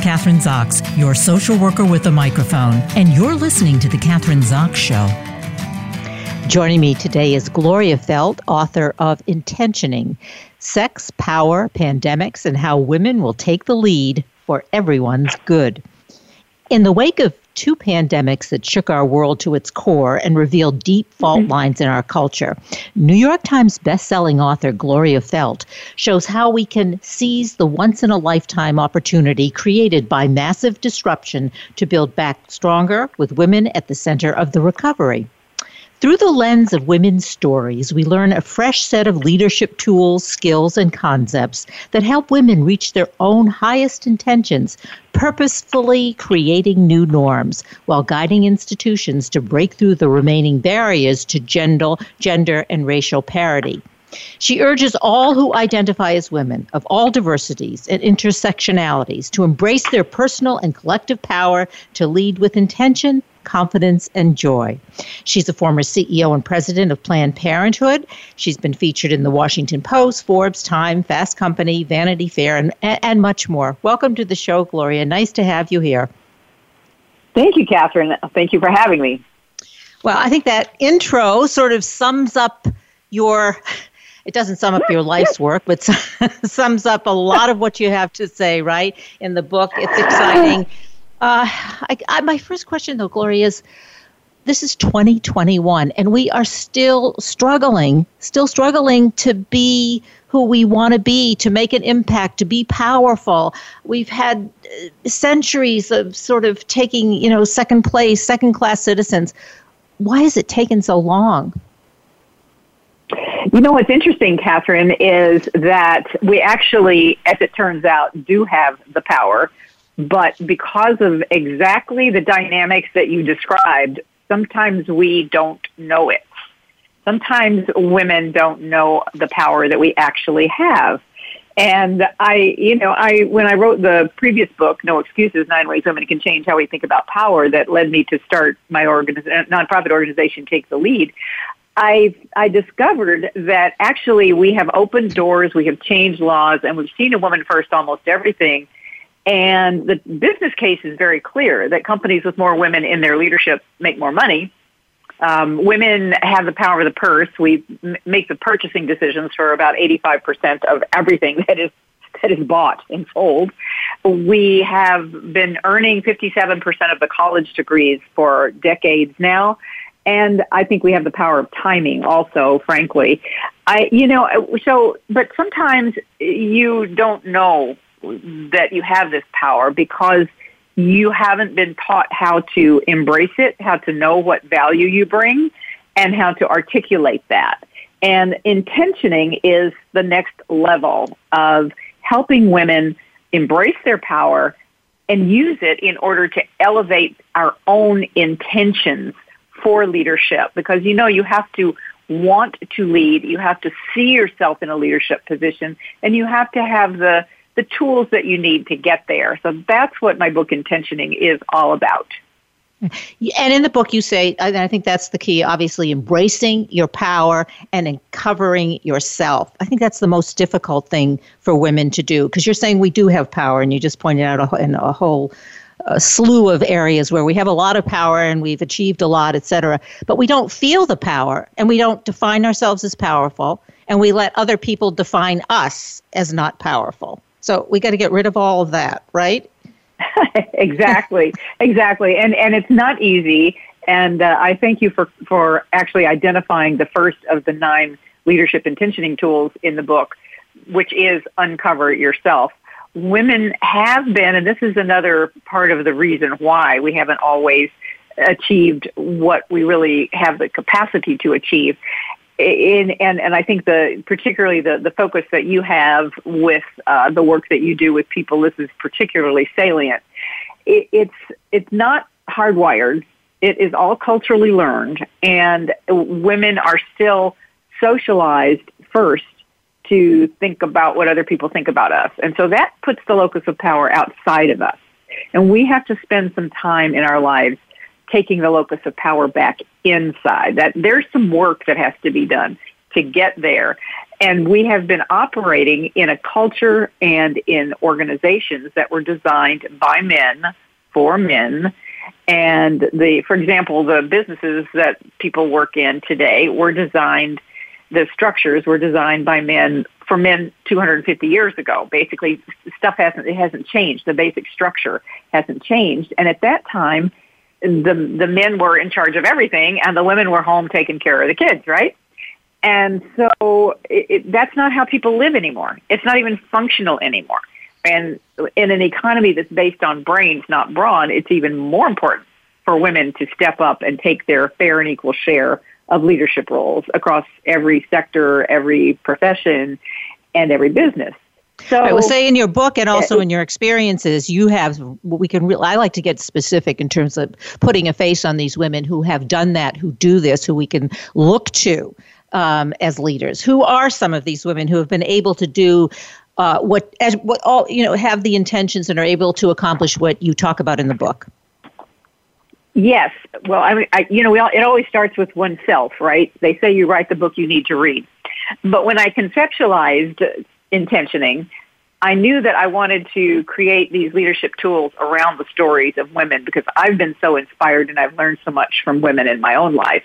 Kathryn Zox, your social worker with a microphone, and you're listening to The Kathryn Zox Show. Joining me today is Gloria Feldt, author of Intentioning Sex, Power, Pandemics, and How Women Will Take the Lead for Everyone's Good. In the wake of two pandemics that shook our world to its core and revealed deep fault mm-hmm. lines in our culture. New York Times bestselling author Gloria Feldt shows how we can seize the once in a lifetime opportunity created by massive disruption to build back stronger with women at the center of the recovery. Through the lens of women's stories, we learn a fresh set of leadership tools, skills, and concepts that help women reach their own highest intentions, purposefully creating new norms while guiding institutions to break through the remaining barriers to gender, gender and racial parity. She urges all who identify as women of all diversities and intersectionalities to embrace their personal and collective power to lead with intention, confidence, and joy. She's a former CEO and president of Planned Parenthood. She's been featured in the Washington Post, Forbes, Time, Fast Company, Vanity Fair, and, and much more. Welcome to the show, Gloria. Nice to have you here. Thank you, Kathryn. Thank you for having me. Well, I think that intro sort of sums up your it doesn't sum up your life's work, but sums up a lot of what you have to say, right? In the book, it's exciting. Uh, I, I, my first question, though, Gloria, is this is 2021, and we are still struggling, still struggling to be who we want to be, to make an impact, to be powerful. We've had uh, centuries of sort of taking, you know, second place, second class citizens. Why has it taken so long? You know what's interesting, Kathryn, is that we actually, as it turns out, do have the power but because of exactly the dynamics that you described, sometimes we don't know it. Sometimes women don't know the power that we actually have. And I, you know, I when I wrote the previous book, No Excuses: Nine Ways Women Can Change How We Think About Power, that led me to start my organiz- nonprofit organization, Take the Lead. I I discovered that actually we have opened doors, we have changed laws, and we've seen a woman first almost everything and the business case is very clear that companies with more women in their leadership make more money. Um, women have the power of the purse. We m- make the purchasing decisions for about 85% of everything that is that is bought and sold. We have been earning 57% of the college degrees for decades now. And I think we have the power of timing also, frankly. I, you know, so, but sometimes you don't know that you have this power because you haven't been taught how to embrace it, how to know what value you bring, and how to articulate that. And intentioning is the next level of helping women embrace their power and use it in order to elevate our own intentions for leadership. Because you know, you have to want to lead, you have to see yourself in a leadership position, and you have to have the the tools that you need to get there. So that's what my book Intentioning is all about. And in the book, you say, and I think that's the key, obviously, embracing your power and uncovering yourself. I think that's the most difficult thing for women to do because you're saying we do have power, and you just pointed out a, in a whole a slew of areas where we have a lot of power and we've achieved a lot, et cetera, but we don't feel the power and we don't define ourselves as powerful, and we let other people define us as not powerful. So we got to get rid of all of that, right? exactly, exactly, and and it's not easy. And uh, I thank you for for actually identifying the first of the nine leadership intentioning tools in the book, which is uncover yourself. Women have been, and this is another part of the reason why we haven't always achieved what we really have the capacity to achieve in, and, and I think the particularly the, the focus that you have with uh, the work that you do with people, this is particularly salient. It, it's it's not hardwired. It is all culturally learned, and women are still socialized first to think about what other people think about us, and so that puts the locus of power outside of us. And we have to spend some time in our lives taking the locus of power back inside. That there's some work that has to be done to get there. And we have been operating in a culture and in organizations that were designed by men for men. And the, for example, the businesses that people work in today were designed, the structures were designed by men for men 250 years ago. Basically, stuff hasn't, it hasn't changed. The basic structure hasn't changed. And at that time, the, the men were in charge of everything and the women were home taking care of the kids, right? And so it, it, that's not how people live anymore. It's not even functional anymore. And in an economy that's based on brains, not brawn, it's even more important for women to step up and take their fair and equal share of leadership roles across every sector, every profession, and every business. So I will say in your book and also in your experiences, you have we can. Re- I like to get specific in terms of putting a face on these women who have done that, who do this, who we can look to um, as leaders. Who are some of these women who have been able to do uh, what as what all you know have the intentions and are able to accomplish what you talk about in the book? Yes. Well, I mean, I, you know, we all, it always starts with oneself, right? They say you write the book you need to read. But when I conceptualized intentioning, I knew that I wanted to create these leadership tools around the stories of women because I've been so inspired and I've learned so much from women in my own life.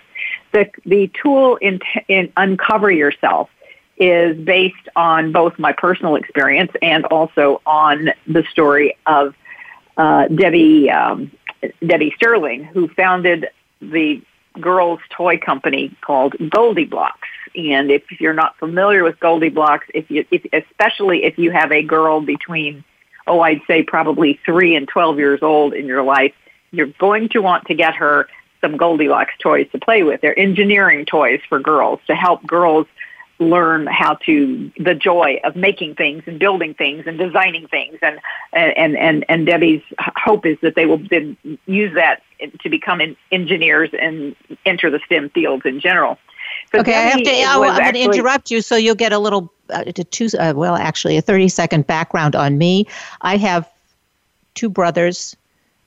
The, the tool in, in Uncover Yourself is based on both my personal experience and also on the story of uh, Debbie um, Debbie Sterling, who founded the girls' toy company called GoldieBlox. And if you're not familiar with GoldieBlox, if you, if, especially if you have a girl between, oh, I'd say probably three and 12 years old in your life, you're going to want to get her some GoldieBlox toys to play with. They're engineering toys for girls to help girls learn how to the joy of making things and building things and designing things and and and and Debbie's hope is that they will then use that to become engineers and enter the STEM fields in general. Okay, I have to. I'm going to interrupt you so you'll get a little uh, to two. Uh, well, actually, a 30 second background on me. I have two brothers,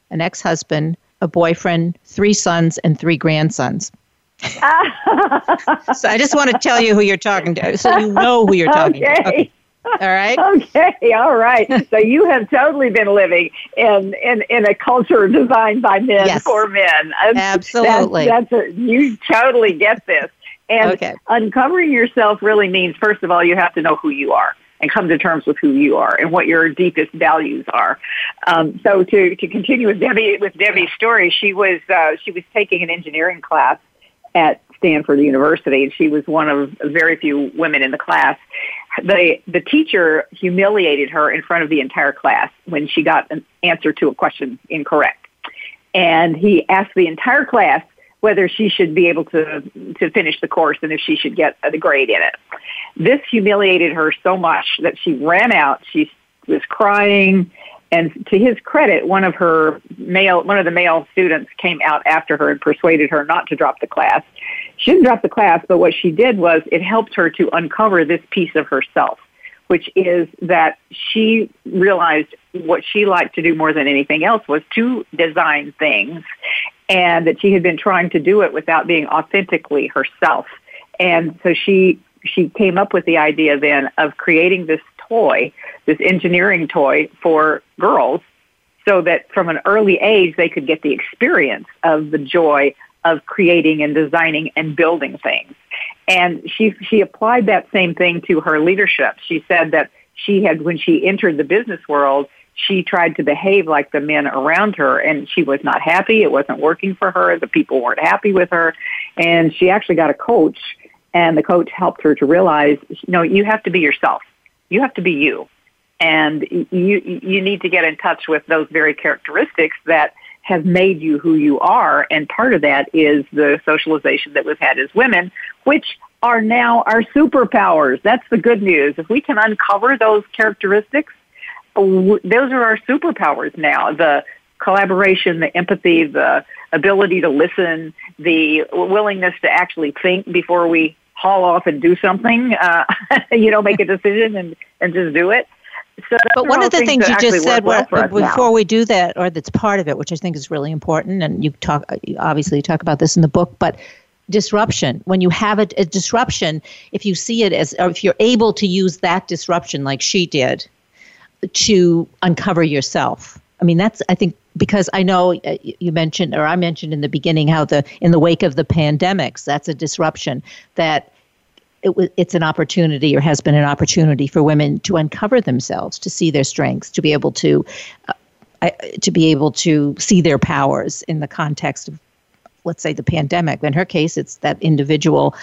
an ex-husband, a boyfriend, three sons, and three grandsons so I just want to tell you who you're talking to, so you know who you're talking okay. to. Okay. All right. Okay. All right. so you have totally been living in in, in a culture designed by men yes. for men. Absolutely. That's, that's a, you totally get this. And okay. uncovering yourself really means, first of all, you have to know who you are and come to terms with who you are and what your deepest values are. Um, so to, to continue with Debbie with Debbie's story, she was uh, she was taking an engineering class at Stanford University, and she was one of very few women in the class. The the teacher humiliated her in front of the entire class when she got an answer to a question incorrect, and he asked the entire class whether she should be able to to finish the course and if she should get a grade in it. This humiliated her so much that she ran out. She was crying and to his credit, one of her male, one of the male students came out after her and persuaded her not to drop the class. She didn't drop the class, but what she did was it helped her to uncover this piece of herself, which is that she realized what she liked to do more than anything else was to design things and that she had been trying to do it without being authentically herself. And so she she came up with the idea then of creating this toy, this engineering toy for girls so that from an early age they could get the experience of the joy of creating and designing and building things. And she she applied that same thing to her leadership. She said that she had when she entered the business world, she tried to behave like the men around her and she was not happy. It wasn't working for her. The people weren't happy with her. And she actually got a coach and the coach helped her to realize, no, you have to be yourself. You have to be you. And you, you need to get in touch with those very characteristics that have made you who you are. And part of that is the socialization that we've had as women, which are now our superpowers. That's the good news. If we can uncover those characteristics, those are our superpowers now. The collaboration, the empathy, the ability to listen, the willingness to actually think before we haul off and do something, uh, you know, make a decision and, and just do it. So but one of the things, things you just said well before now. we do that, or that's part of it, which I think is really important, and you talk obviously you talk about this in the book, but disruption. When you have a, a disruption, if you see it as, or if you're able to use that disruption like she did to uncover yourself. I mean, that's, I think, because I know uh, you mentioned, or I mentioned in the beginning, how the, in the wake of the pandemics, that's a disruption that it, it's an opportunity or has been an opportunity for women to uncover themselves, to see their strengths, to be able to, uh, to be able to see their powers in the context of let's say the pandemic. In her case, it's that individual,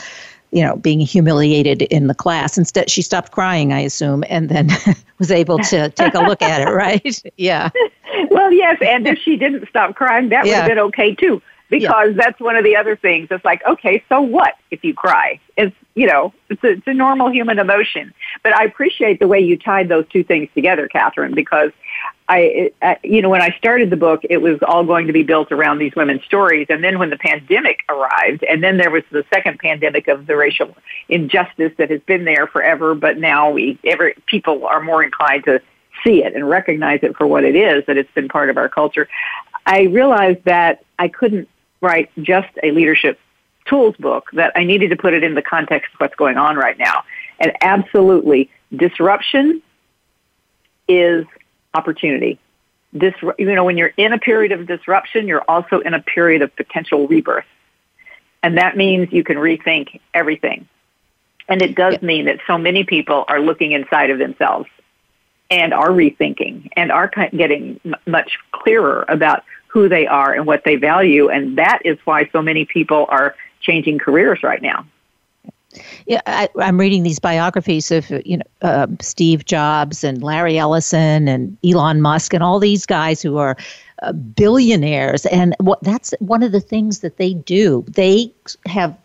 you know, being humiliated in the class. Instead, she stopped crying, I assume, and then was able to take a look at it, right? Yeah. Well, yes, and if she didn't stop crying, that would have been okay too because yeah. that's one of the other things. It's like, okay, so what if you cry? It's, you know, it's a, it's a normal human emotion. But I appreciate the way you tied those two things together, Kathryn, because I, I, you know, when I started the book, it was all going to be built around these women's stories. And then when the pandemic arrived, and then there was the second pandemic of the racial injustice that has been there forever, but now we, every, people are more inclined to see it and recognize it for what it is, that it's been part of our culture. I realized that I couldn't write just a leadership tools book, that I needed to put it in the context of what's going on right now. And absolutely, disruption is opportunity. This, you know, when you're in a period of disruption, you're also in a period of potential rebirth. And that means you can rethink everything. And it does mean that so many people are looking inside of themselves and are rethinking and are getting much clearer about who they are and what they value. And that is why so many people are changing careers right now. Yeah, I, am reading these biographies of you know uh, Steve Jobs and Larry Ellison and Elon Musk and all these guys who are uh, billionaires, and what that's one of the things that they do. They have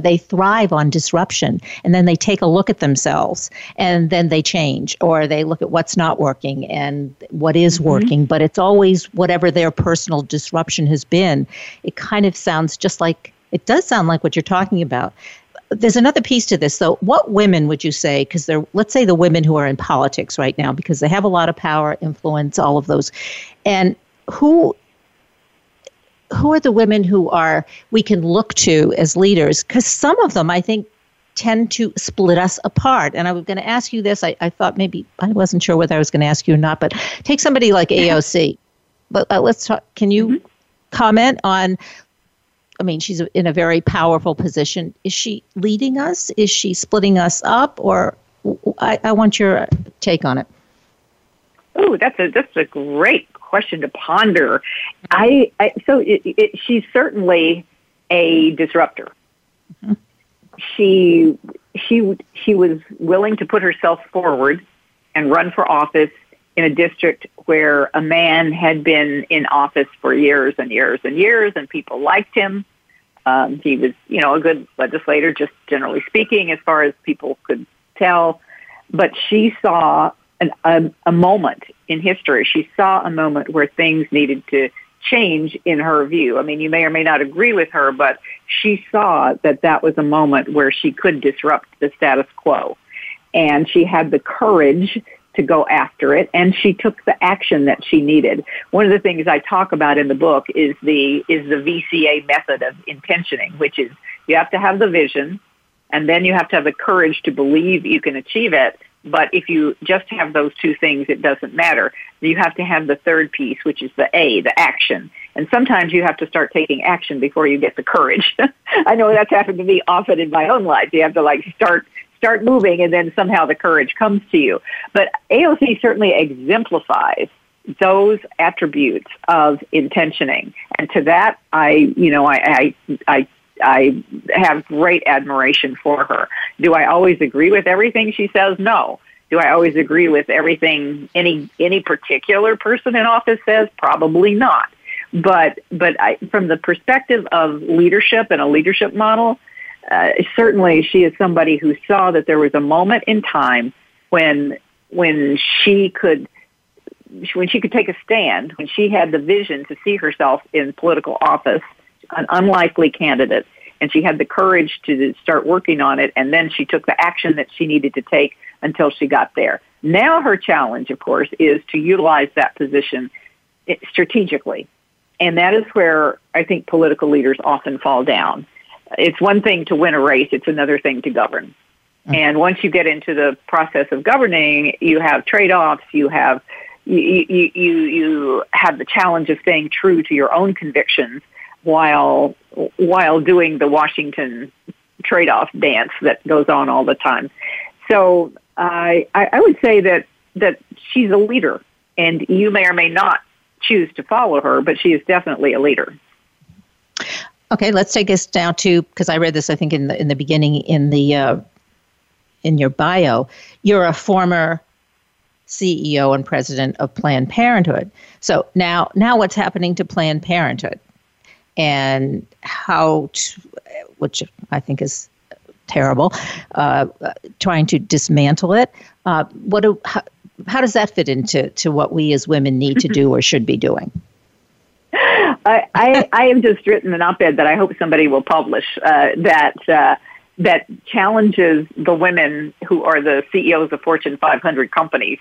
they thrive on disruption and then they take a look at themselves and then they change or they look at what's not working and what is mm-hmm. working but it's always whatever their personal disruption has been. It kind of sounds just like it does sound like what you're talking about. There's another piece to this though. What women would you say because they're let's say the women who are in politics right now because they have a lot of power influence all of those and who who are the women who are we can look to as leaders because some of them i think tend to split us apart and i was going to ask you this I, I thought maybe i wasn't sure whether i was going to ask you or not but take somebody like aoc but uh, let's talk can you mm-hmm. comment on I mean, she's in a very powerful position. Is she leading us? Is she splitting us up? Or I, I want your take on it. Oh, that's a that's a great question to ponder. I, I so it, it, she's certainly a disruptor. Mm-hmm. She she she was willing to put herself forward and run for office in a district where a man had been in office for years and years and years, and people liked him. Um, he was, you know, a good legislator, just generally speaking, as far as people could tell. But she saw an, a, a moment in history. She saw a moment where things needed to change in her view. I mean, you may or may not agree with her, but she saw that that was a moment where she could disrupt the status quo. And she had the courage to go after it and she took the action that she needed. One of the things I talk about in the book is the is the VCA method of intentioning, which is you have to have the vision and then you have to have the courage to believe you can achieve it. But if you just have those two things, it doesn't matter. You have to have the third piece, which is the A, the action. And sometimes you have to start taking action before you get the courage. I know that's happened to me often in my own life. You have to like start start moving and then somehow the courage comes to you. But AOC certainly exemplifies those attributes of intentioning. And to that, I, you know, I, I, I, I have great admiration for her. Do I always agree with everything she says? No. Do I always agree with everything any any particular person in office says? Probably not. But but I, from the perspective of leadership and a leadership model, uh, certainly she is somebody who saw that there was a moment in time when when she could when she could take a stand, when she had the vision to see herself in political office, an unlikely candidate, and she had the courage to start working on it, and then she took the action that she needed to take until she got there. Now her challenge, of course, is to utilize that position strategically. And that is where I think political leaders often fall down it's one thing to win a race, it's another thing to govern. Mm-hmm. And once you get into the process of governing, you have trade-offs, you have you, you, you, you have the challenge of staying true to your own convictions while while doing the Washington trade-off dance that goes on all the time. So I I would say that that she's a leader, and you may or may not choose to follow her, but she is definitely a leader. Okay, let's take us down to because I read this I think in the in the beginning in the uh, in your bio. You're a former CEO and president of Planned Parenthood. So now now what's happening to Planned Parenthood, and how, to, which I think is terrible, uh, trying to dismantle it. Uh, what do, how, how does that fit into to what we as women need to do or should be doing? I, I, I have just written an op-ed that I hope somebody will publish uh, that uh, that challenges the women who are the CEOs of Fortune 500 companies,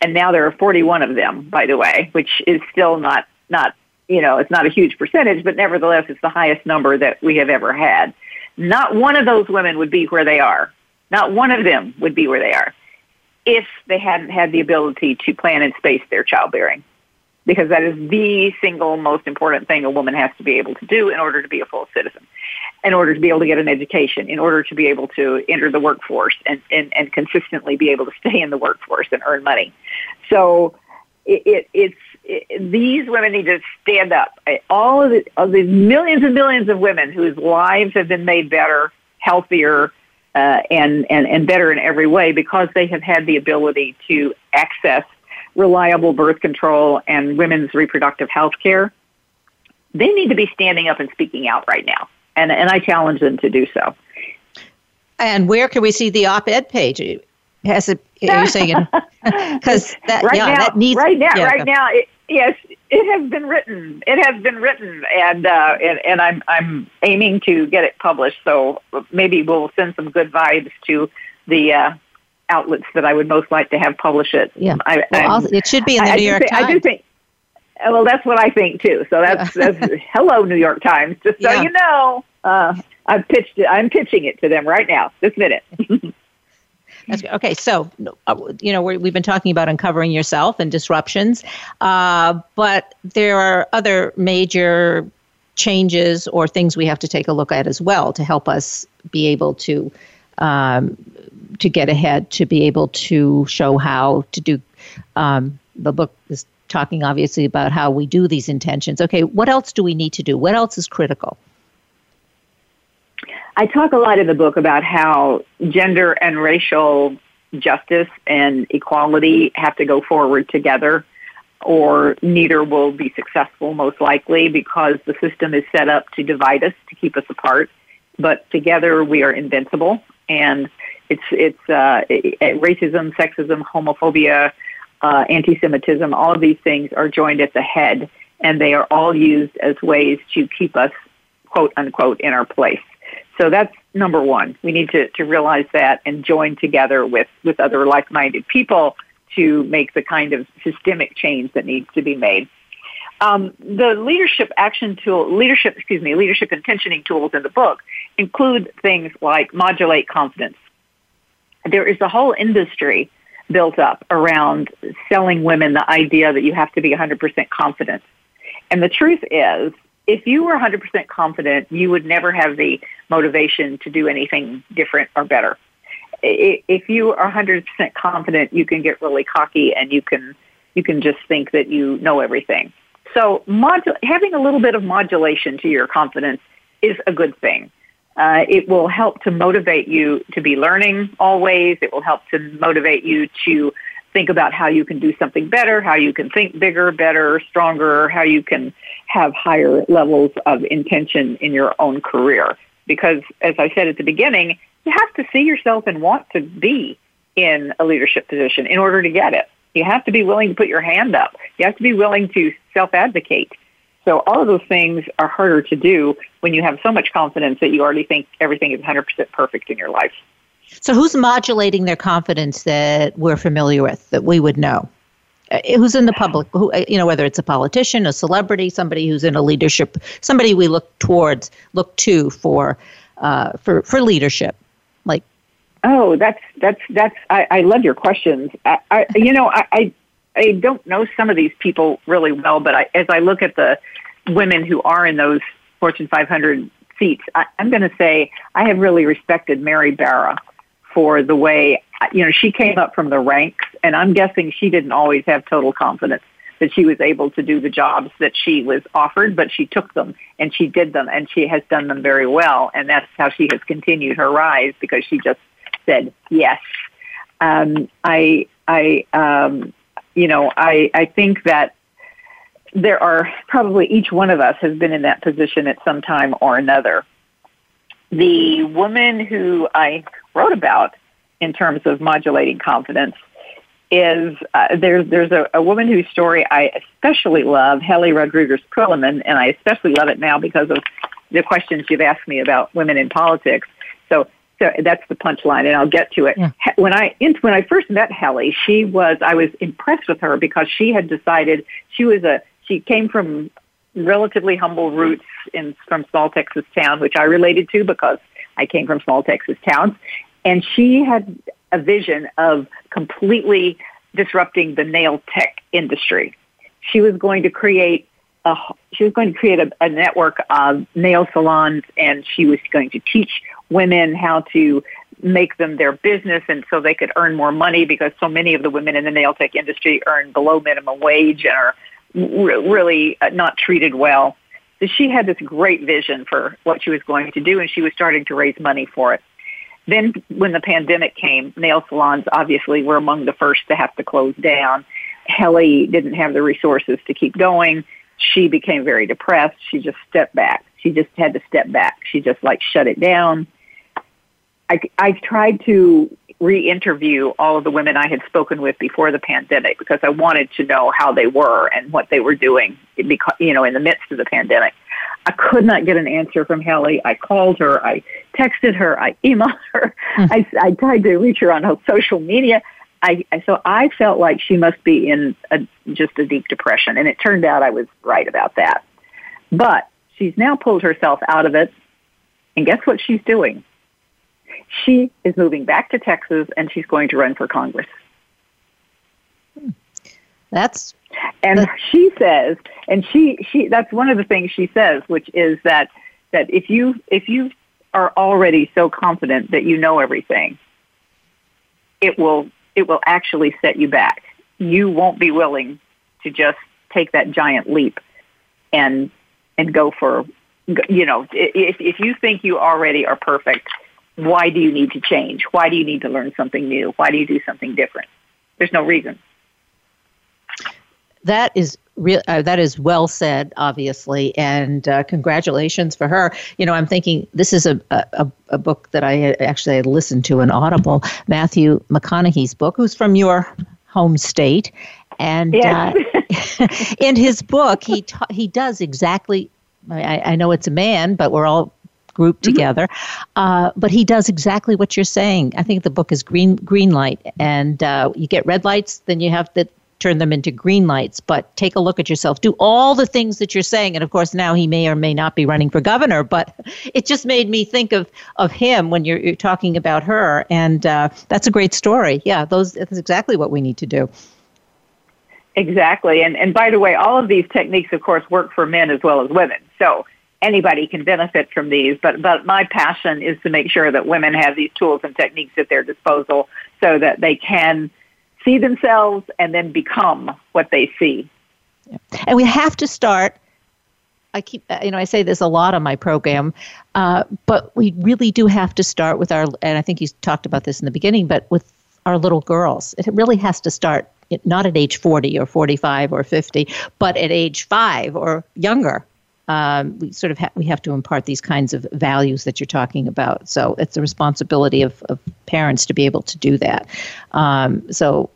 and now there are 41 of them, by the way, which is still not not you know it's not a huge percentage, but nevertheless it's the highest number that we have ever had. Not one of those women would be where they are. Not one of them would be where they are if they hadn't had the ability to plan and space their childbearing because that is the single most important thing a woman has to be able to do in order to be a full citizen, in order to be able to get an education, in order to be able to enter the workforce and, and, and consistently be able to stay in the workforce and earn money. So it, it, it's it, these women need to stand up. All of the, of the millions and millions of women whose lives have been made better, healthier, uh, and, and, and better in every way because they have had the ability to access reliable birth control and women's reproductive health care, they need to be standing up and speaking out right now. And, and I challenge them to do so. And where can we see the op-ed page? Has it? Are you saying? Because that right yeah, now, that needs right now, yeah, right now, it, yes, it has been written. It has been written, and uh, and and I'm I'm aiming to get it published. So maybe we'll send some good vibes to the uh, outlets that I would most like to have publish it. Yeah, I, well, it should be in the I, New I York think, Times. I do think. Well, that's what I think too. So that's, yeah. that's hello, New York Times. Just so yeah. you know, uh, I've pitched it. I'm pitching it to them right now, this minute. That's good. Okay, so uh, you know we have been talking about uncovering yourself and disruptions, uh, but there are other major changes or things we have to take a look at as well to help us be able to um, to get ahead, to be able to show how to do. Um, the book is talking obviously about how we do these intentions. Okay, what else do we need to do? What else is critical? I talk a lot in the book about how gender and racial justice and equality have to go forward together or neither will be successful most likely because the system is set up to divide us, to keep us apart. But together we are invincible and it's it's uh, it, it, racism, sexism, homophobia, uh, anti-Semitism. All of these things are joined at the head, and they are all used as ways to keep us, quote unquote, in our place. So that's number one. We need to, to realize that and join together with, with other like-minded people to make the kind of systemic change that needs to be made. Um, the leadership action tool, leadership, excuse me, leadership intentioning tools in the book include things like modulate confidence, there is a whole industry built up around selling women the idea that you have to be 100% confident. And the truth is, if you were 100% confident, you would never have the motivation to do anything different or better. If you are 100% confident, you can get really cocky and you can you can just think that you know everything. So having a little bit of modulation to your confidence is a good thing. Uh, it will help to motivate you to be learning always. It will help to motivate you to think about how you can do something better, how you can think bigger, better, stronger, how you can have higher levels of intention in your own career. Because as I said at the beginning, you have to see yourself and want to be in a leadership position in order to get it. You have to be willing to put your hand up. You have to be willing to self-advocate. So all of those things are harder to do when you have so much confidence that you already think everything is 100% perfect in your life. So who's modulating their confidence that we're familiar with, that we would know? uh, who's in the public, who, uh, you know, whether it's a politician, a celebrity, somebody who's in a leadership, somebody we look towards, look to for, uh, for, for leadership, like. Oh, that's that's that's. I, I love your questions. I, I you know, I, I I don't know some of these people really well, but I, as I look at the women who are in those Fortune 500 seats, I, I'm going to say I have really respected Mary Barra for the way you know she came up from the ranks, and I'm guessing she didn't always have total confidence that she was able to do the jobs that she was offered, but she took them and she did them, and she has done them very well, and that's how she has continued her rise because she just said yes. Um, I I um, you know I I think that there are probably each one of us has been in that position at some time or another. The woman who I wrote about in terms of modulating confidence is uh, there's there's a, a woman whose story I especially love, Helly Rodriguez Quilliman, and I especially love it now because of the questions you've asked me about women in politics. So so that's the punchline, and I'll get to it. Yeah. When I when I first met Helly, she was I was impressed with her because she had decided she was a she came from relatively humble roots in from small Texas town, which I related to because I came from small Texas towns, and she had a vision of completely disrupting the nail tech industry. She was going to create a, she was going to create a, a network of nail salons and she was going to teach women how to make them their business and so they could earn more money because so many of the women in the nail tech industry earn below minimum wage and are really uh, not treated well. So she had this great vision for what she was going to do and she was starting to raise money for it. Then when the pandemic came, nail salons obviously were among the first to have to close down. Helly didn't have the resources to keep going. She became very depressed. She just stepped back. She just had to step back. She just like shut it down. I, I tried to re-interview all of the women I had spoken with before the pandemic because I wanted to know how they were and what they were doing, because, you know, in the midst of the pandemic. I could not get an answer from Helly. I called her, I texted her, I emailed her, mm. I, I tried to reach her on her social media. I, so I felt like she must be in a, just a deep depression, and it turned out I was right about that. But she's now pulled herself out of it, and guess what she's doing? She is moving back to Texas, and she's going to run for Congress. That's and that's, she says, and she she that's one of the things she says, which is that that if you if you are already so confident that you know everything, it will it will actually set you back. You won't be willing to just take that giant leap and and go for you know if if you think you already are perfect, why do you need to change? Why do you need to learn something new? Why do you do something different? There's no reason. That is real. Uh, that is well said, obviously, and uh, congratulations for her. You know, I'm thinking this is a a, a book that I actually listened to in Audible. Matthew McConaughey's book, who's from your home state, and yes. uh, in his book, he ta- he does exactly. I, I know it's a man, but we're all grouped mm-hmm. together. Uh, but he does exactly what you're saying. I think the book is green green light, and uh, you get red lights, then you have to turn them into green lights. But take a look at yourself. Do all the things that you're saying, and of course now he may or may not be running for governor. But it just made me think of of him when you're, you're talking about her, and uh, that's a great story. Yeah, those that's exactly what we need to do. Exactly. And and by the way, all of these techniques of course work for men as well as women. So anybody can benefit from these, but, but my passion is to make sure that women have these tools and techniques at their disposal so that they can see themselves and then become what they see. And we have to start. I keep, you know, I say this a lot on my program, uh, but we really do have to start with our, and I think you talked about this in the beginning, but with our little girls. It really has to start not at age 40 or 45 or 50, but at age five or younger um, we sort of ha- we have to impart these kinds of values that you're talking about. So it's the responsibility of, of parents to be able to do that. Um, so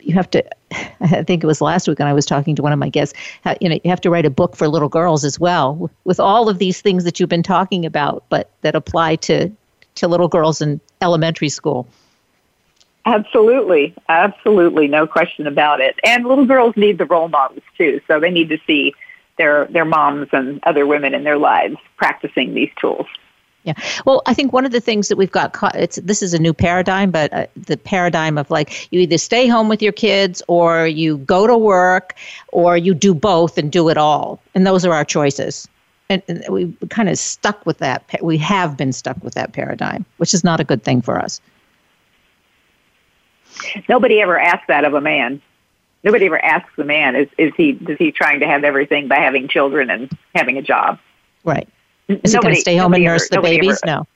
you have to. I think it was last week when I was talking to one of my guests. You know, you have to write a book for little girls as well, with all of these things that you've been talking about, but that apply to to little girls in elementary school. Absolutely, absolutely, no question about it. And little girls need the role models too, so they need to see their their moms and other women in their lives practicing these tools. Yeah. Well, I think one of the things that we've got caught, it's this is a new paradigm, but uh, the paradigm of like you either stay home with your kids or you go to work or you do both and do it all. And those are our choices. And, and we kind of stuck with that. We have been stuck with that paradigm, which is not a good thing for us. Nobody ever asks that of a man. Nobody ever asks the man, is, is he, is he trying to have everything by having children and having a job? Right. Is nobody, he going to stay home and nurse ever, the babies? Ever,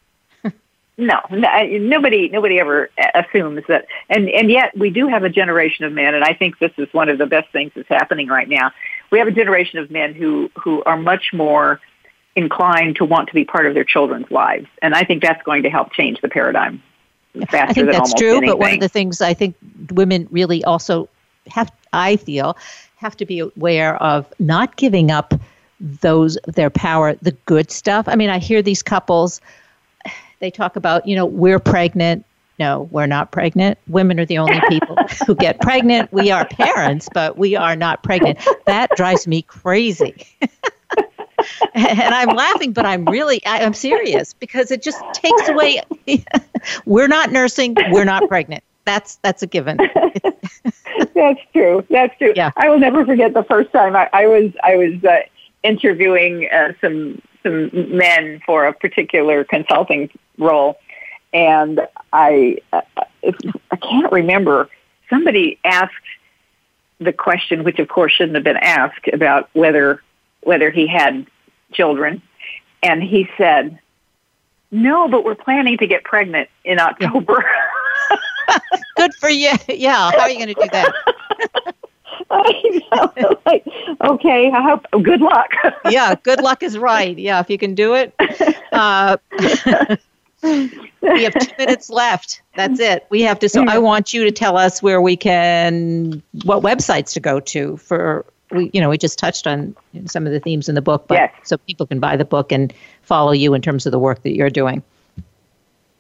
no. no, no, nobody, nobody ever assumes that. And, and yet we do have a generation of men, and I think this is one of the best things that's happening right now. We have a generation of men who, who are much more inclined to want to be part of their children's lives. And I think that's going to help change the paradigm. I think that's true, anything. but one of the things I think women really also have, I feel, have to be aware of not giving up those their power, the good stuff. I mean, I hear these couples, they talk about, you know, we're pregnant. No, we're not pregnant. Women are the only people who get pregnant. We are parents, but we are not pregnant. That drives me crazy. and I'm laughing, but I'm really, I'm serious because it just takes away. we're not nursing. We're not pregnant. That's that's a given. That's true. That's true. Yeah. I will never forget the first time I, I was I was uh, interviewing uh, some some men for a particular consulting role, and I uh, I can't remember. Somebody asked the question, which of course shouldn't have been asked, about whether whether he had children, and he said, "No, but we're planning to get pregnant in October." Good for you. Yeah, how are you going to do that? like, okay, I hope, good luck. yeah, good luck is right. Yeah, if you can do it. Uh, we have two minutes left. That's it. We have to. So I want you to tell us where we can, what websites to go to for. We, you know, we just touched on some of the themes in the book, but yes. so people can buy the book and follow you in terms of the work that you're doing.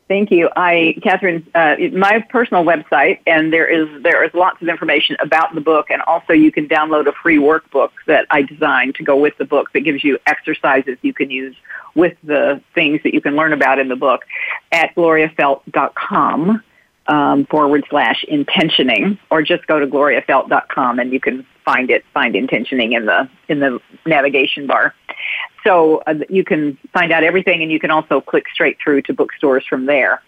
Thank you. I, Kathryn, uh, my personal website, and there is there is lots of information about the book, and also you can download a free workbook that I designed to go with the book that gives you exercises you can use with the things that you can learn about in the book at gloriafeldt.com um, forward slash intentioning, or just go to gloriafeldt.com and you can find it, find intentioning in the in the navigation bar. So uh, you can find out everything, and you can also click straight through to bookstores from there.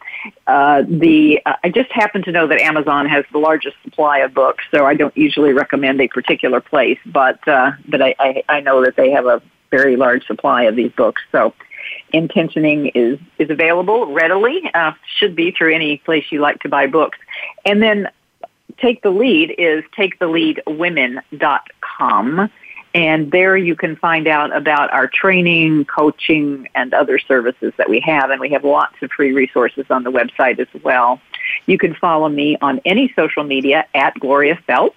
Uh, the uh, I just happen to know that Amazon has the largest supply of books, so I don't usually recommend a particular place, but uh, but I, I, I know that they have a very large supply of these books. So intentioning is is available readily. Uh, should be through any place you like to buy books, and then take the lead is taketheleadwomen.com and there you can find out about our training, coaching, and other services that we have. And we have lots of free resources on the website as well. You can follow me on any social media at Gloria Feldt.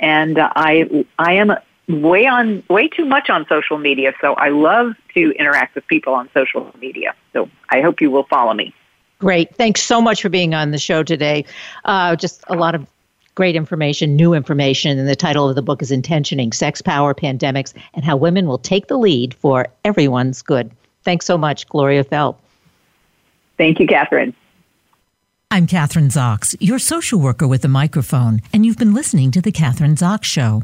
And uh, I, I am way on, way too much on social media. So I love to interact with people on social media. So I hope you will follow me. Great. Thanks so much for being on the show today. Uh, just a lot of great information, new information. And the title of the book is Intentioning Sex, Power, Pandemics, and How Women Will Take the Lead for Everyone's Good. Thanks so much, Gloria Feldt. Thank you, Kathryn. I'm Kathryn Zox, your social worker with a microphone, and you've been listening to The Kathryn Zox Show.